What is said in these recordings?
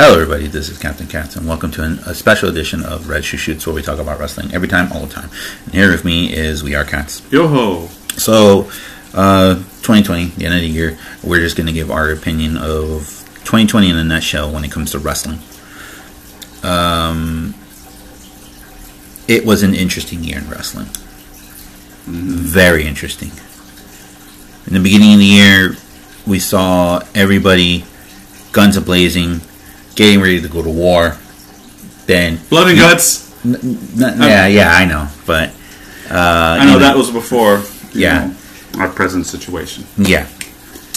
Hello, everybody. This is Captain Cats, and welcome to an, a special edition of Red Shoe Shoots, where we talk about wrestling every time, all the time. And here with me is We Are Cats. Yo ho! So, uh, 2020, the end of the year, we're just going to give our opinion of 2020 in a nutshell when it comes to wrestling. Um, it was an interesting year in wrestling. Very interesting. In the beginning of the year, we saw everybody guns a blazing, getting ready to go to war. Then Blood and guts. N- n- yeah, yeah, I know, but uh, I know you that was before. Yeah. know, our present situation. Yeah,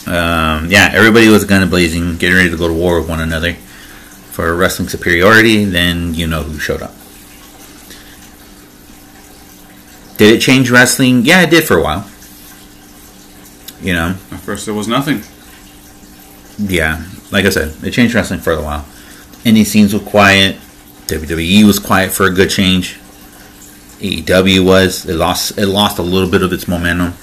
um, yeah. Everybody was gun blazing, getting ready to go to war with one another for wrestling superiority. Then you know who showed up. Did it change wrestling? Yeah, it did for a while. You know, At first, there was nothing. yeah. Like I said, it changed wrestling for a while. Indie scenes were quiet. WWE was quiet for a good change. AEW was. It lost. It lost a little bit of its momentum.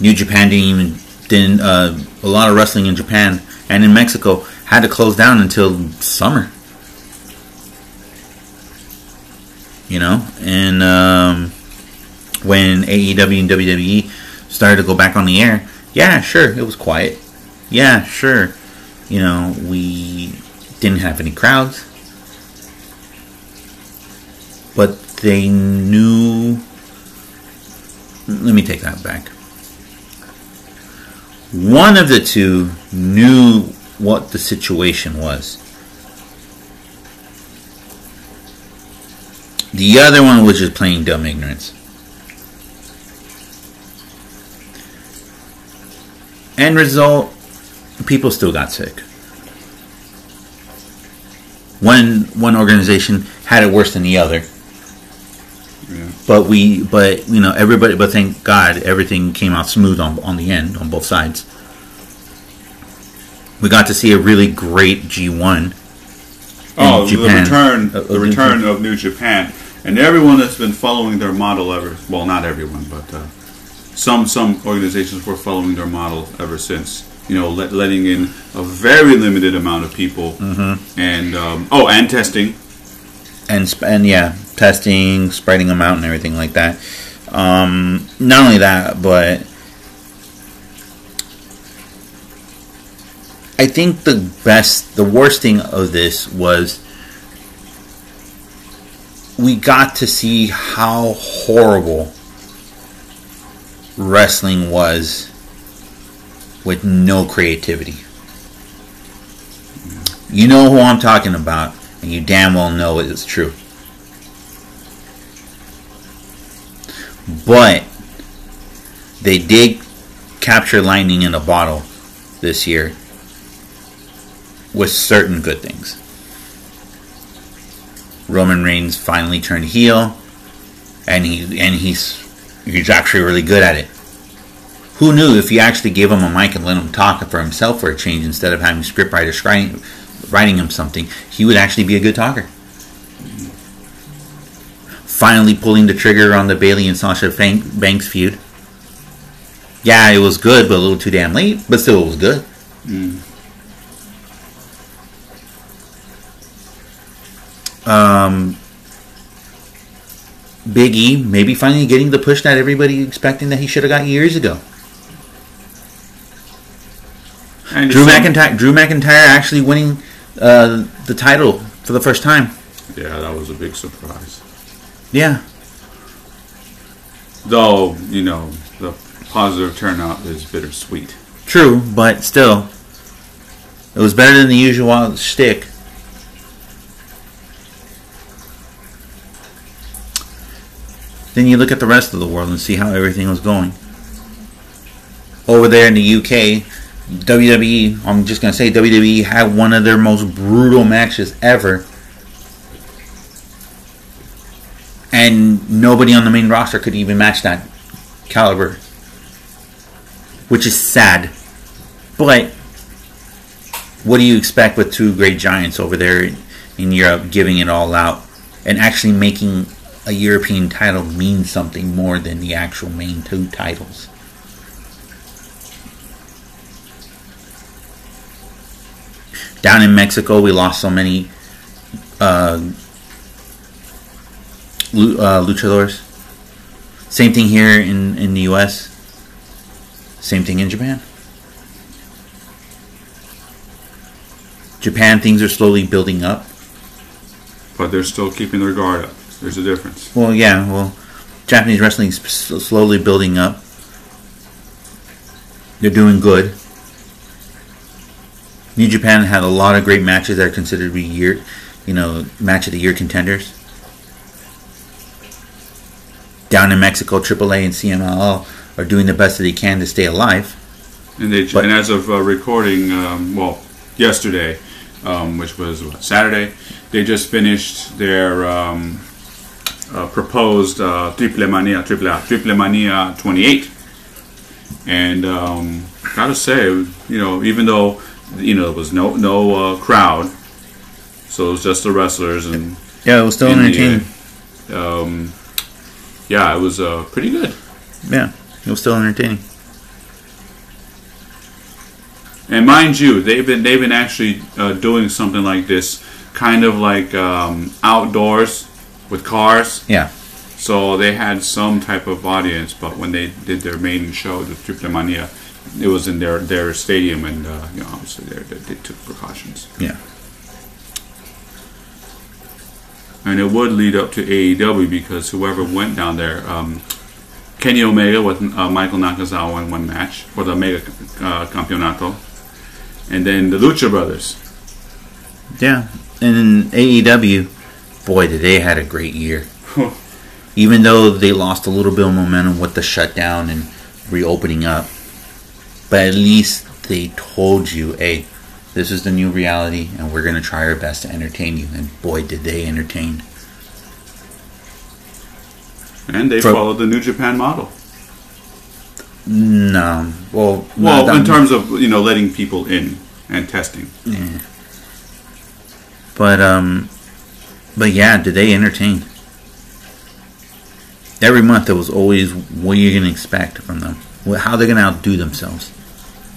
New Japan didn't even didn't. Uh, a lot of wrestling in Japan and in Mexico had to close down until summer. You know, and um, when AEW and WWE started to go back on the air, yeah, sure, it was quiet. Yeah, sure, you know, we didn't have any crowds, but they knew. Let me take that back. One of the two knew what the situation was. The other one was just plain dumb ignorance. End result, people still got sick. One one organization had it worse than the other. Yeah. But we but you know, everybody but thank God everything came out smooth on on the end on both sides. We got to see a really great G one. Oh, Japan. the return, Uh, the return of New Japan, and everyone that's been following their model ever. Well, not everyone, but uh, some some organizations were following their model ever since. You know, let, letting in a very limited amount of people, Mm-hmm. and um, oh, and testing. and sp- and yeah, testing, spreading them out, and everything like that. Um, not only that, but I think the best, the worst thing of this was we got to see how horrible wrestling was with no creativity. You know who I'm talking about, and you damn well know it is true. But they did capture lightning in a bottle this year with certain good things. Roman Reigns finally turned heel, and he and he's he's actually really good at it. Who knew if you actually gave him a mic and let him talk for himself for a change instead of having scriptwriters writing, writing him something, he would actually be a good talker. Finally pulling the trigger on the Bayley and Sasha Banks feud. Yeah, it was good, but a little too damn late, but still it was good. Um, Big E maybe finally getting the push that everybody expecting that he should have got years ago. And Drew McIntyre, Drew McIntyre actually winning uh, the title for the first time. Yeah, that was a big surprise. Yeah, Though, you know, the positive turnout is bittersweet. true, but still, it was better than the usual shtick. Then you look at the rest of the world and see how everything was going. Over there in the UK, WWE, I'm just gonna say WWE had one of their most brutal matches ever. And nobody on the main roster could even match that caliber. Which is sad. But what do you expect with two great giants over there in Europe giving it all out and actually making a European title mean something more than the actual main two titles? Down in Mexico, we lost so many uh, uh, luchadors. Same thing here in, in the U.S. Same thing in Japan. Japan, things are slowly building up. But they're still keeping their guard up. There's a difference. Well, yeah, well, Japanese wrestling is slowly building up. They're doing good. New Japan had a lot of great matches that are considered to be year, you know, match of the year contenders. Down in Mexico, AAA and CMLL are doing the best that they can to stay alive. And they But- and as of uh, recording, um, well, yesterday, um, which was what, Saturday, they just finished their um, uh, proposed uh, Triple Mania, Triple A, Triple Mania 28. And um, gotta say, you know, even though you know there was no no uh, crowd, so it was just the wrestlers and Yeah, it was still in the, entertaining. um, yeah, it was uh, pretty good. yeah, it was still entertaining. And mind you, they've been they've been actually uh, doing something like this, kind of like um, outdoors with cars. Yeah, So they had some type of audience, but when they did their main show, the Triple Mania, it was in their their stadium, and uh, you know obviously they, they, they took precautions. yeah. And it would lead up to AEW because whoever went down there, um, Kenny Omega with uh, Michael Nakazawa in one match for the Omega uh, Campeonato, and then the Lucha Brothers. Yeah, and in AEW, boy, did they had a great year. Even though they lost a little bit of momentum with the shutdown and reopening up, but at least they told you, "Hey, this is the new reality, and we're gonna try our best to entertain you." And boy, did they entertain! And they For- followed the New Japan model. No, well, Well, in terms of you know letting people in and testing. Yeah. But um, but yeah, did they entertain? Every month there was always what you're gonna expect from them, how they're gonna outdo themselves.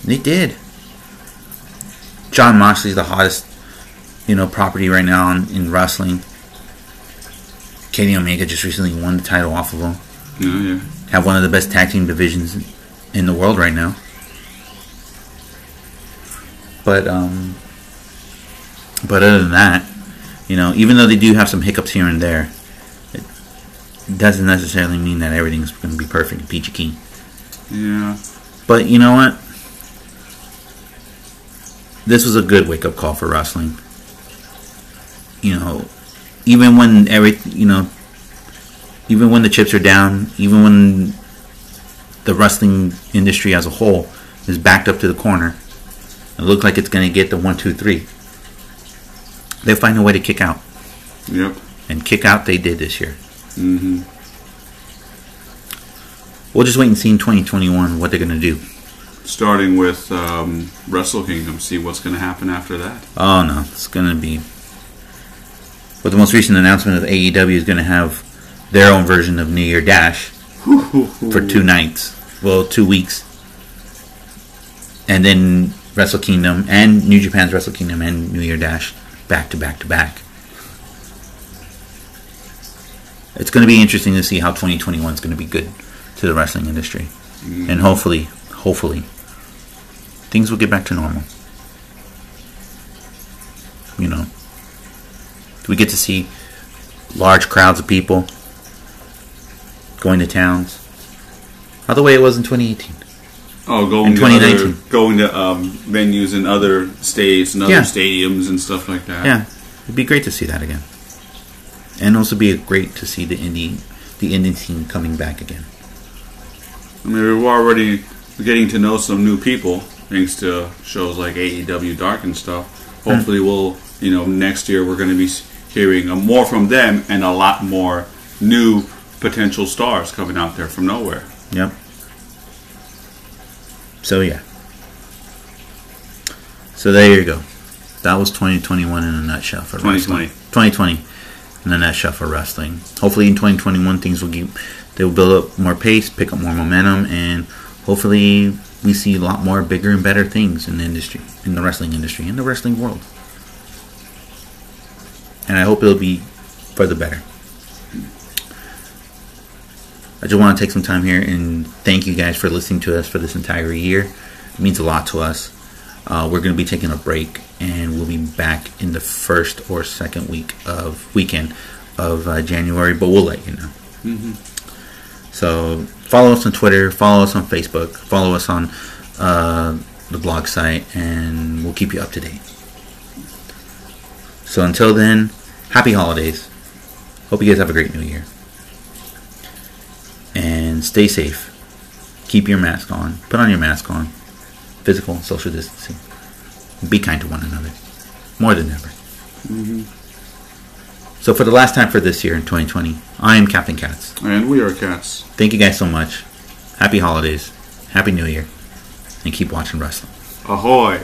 They did. Jon Moxley's the hottest, you know, property right now in, in wrestling. Kenny Omega just recently won the title off of him. Yeah, yeah. Have one of the best tag team divisions in the world right now. But um, but other than that, you know, even though they do have some hiccups here and there, it doesn't necessarily mean that everything's going to be perfect and peachy keen. Yeah. But you know what? This was a good wake up call for wrestling. You know, even when every you know, even when the chips are down, even when the wrestling industry as a whole is backed up to the corner, it looked like it's going to get the one, two, three. They find a way to kick out, Yep. and kick out they did this year. hmm We'll just wait and see in 2021 what they're going to do. Starting with um, Wrestle Kingdom, see what's going to happen after that. Oh no, it's gonna be. But the most recent announcement of AEW is gonna have their own version of New Year Dash for two nights, well, two weeks, and then Wrestle Kingdom and New Japan's Wrestle Kingdom and New Year Dash back to back to back. It's gonna be interesting to see how 2021 is gonna be good to the wrestling industry, and hopefully, hopefully, things will get back to normal you know. We get to see large crowds of people going to towns. How the way it was in 2018. Oh, going In to other, going to um, venues in other states and other Yeah. stadiums and stuff like that. Yeah, it'd be great to see that again, and also be great to see the indie, the indie scene coming back again. I mean, we're already getting to know some new people thanks to shows like AEW Dark and stuff. Hmm. Hopefully, we'll you know next year we're going to be hearing more from them and a lot more new potential stars coming out there from nowhere. Yep. So yeah. So there you go. That was 2021 in a nutshell for 2020. wrestling. 2020 in a nutshell for wrestling. Hopefully in 2021 things will keep they will build up more pace, pick up more momentum, and hopefully we see a lot more bigger and better things in the industry, in the wrestling industry, in the wrestling world. And I hope it'll be for the better. I just want to take some time here and thank you guys for listening to us for this entire year. It means a lot to us. Uh, we're going to be taking a break and we'll be back in the first or second week of weekend of uh, January, but we'll let you know. So follow us on Twitter, follow us on Facebook, follow us on uh, the blog site, and we'll keep you up to date. So until then, happy holidays. Hope you guys have a great new year. And stay safe. Keep your mask on. Put on your mask on. Physical social distancing. Be kind to one another. More than ever. So for the last time for this year in 2020, I am Captain Katz. And we are cats. Thank you guys so much. Happy holidays. Happy New Year. And keep watching wrestling. Ahoy!